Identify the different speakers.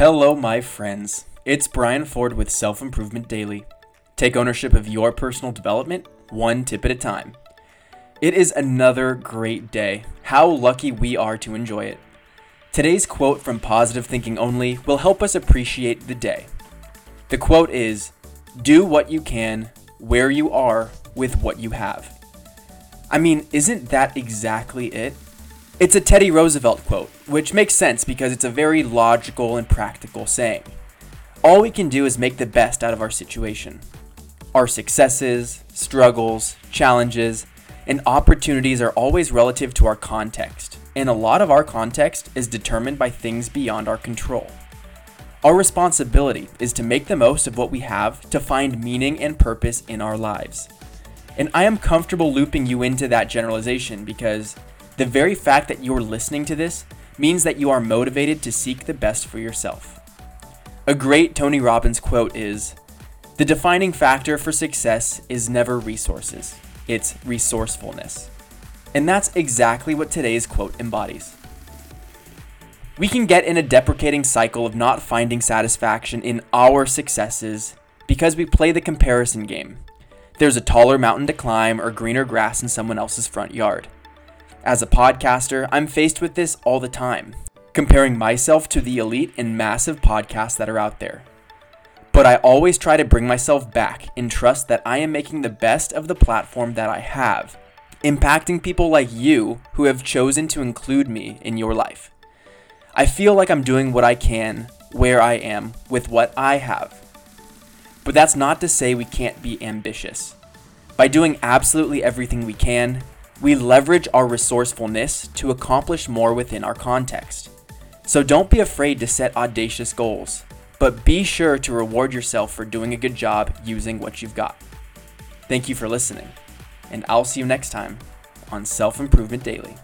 Speaker 1: Hello, my friends. It's Brian Ford with Self Improvement Daily. Take ownership of your personal development, one tip at a time. It is another great day. How lucky we are to enjoy it. Today's quote from Positive Thinking Only will help us appreciate the day. The quote is Do what you can, where you are, with what you have. I mean, isn't that exactly it? It's a Teddy Roosevelt quote, which makes sense because it's a very logical and practical saying. All we can do is make the best out of our situation. Our successes, struggles, challenges, and opportunities are always relative to our context, and a lot of our context is determined by things beyond our control. Our responsibility is to make the most of what we have to find meaning and purpose in our lives. And I am comfortable looping you into that generalization because the very fact that you're listening to this means that you are motivated to seek the best for yourself. A great Tony Robbins quote is The defining factor for success is never resources, it's resourcefulness. And that's exactly what today's quote embodies. We can get in a deprecating cycle of not finding satisfaction in our successes because we play the comparison game. There's a taller mountain to climb or greener grass in someone else's front yard. As a podcaster, I'm faced with this all the time, comparing myself to the elite and massive podcasts that are out there. But I always try to bring myself back and trust that I am making the best of the platform that I have, impacting people like you who have chosen to include me in your life. I feel like I'm doing what I can, where I am, with what I have. But that's not to say we can't be ambitious. By doing absolutely everything we can, we leverage our resourcefulness to accomplish more within our context. So don't be afraid to set audacious goals, but be sure to reward yourself for doing a good job using what you've got. Thank you for listening, and I'll see you next time on Self Improvement Daily.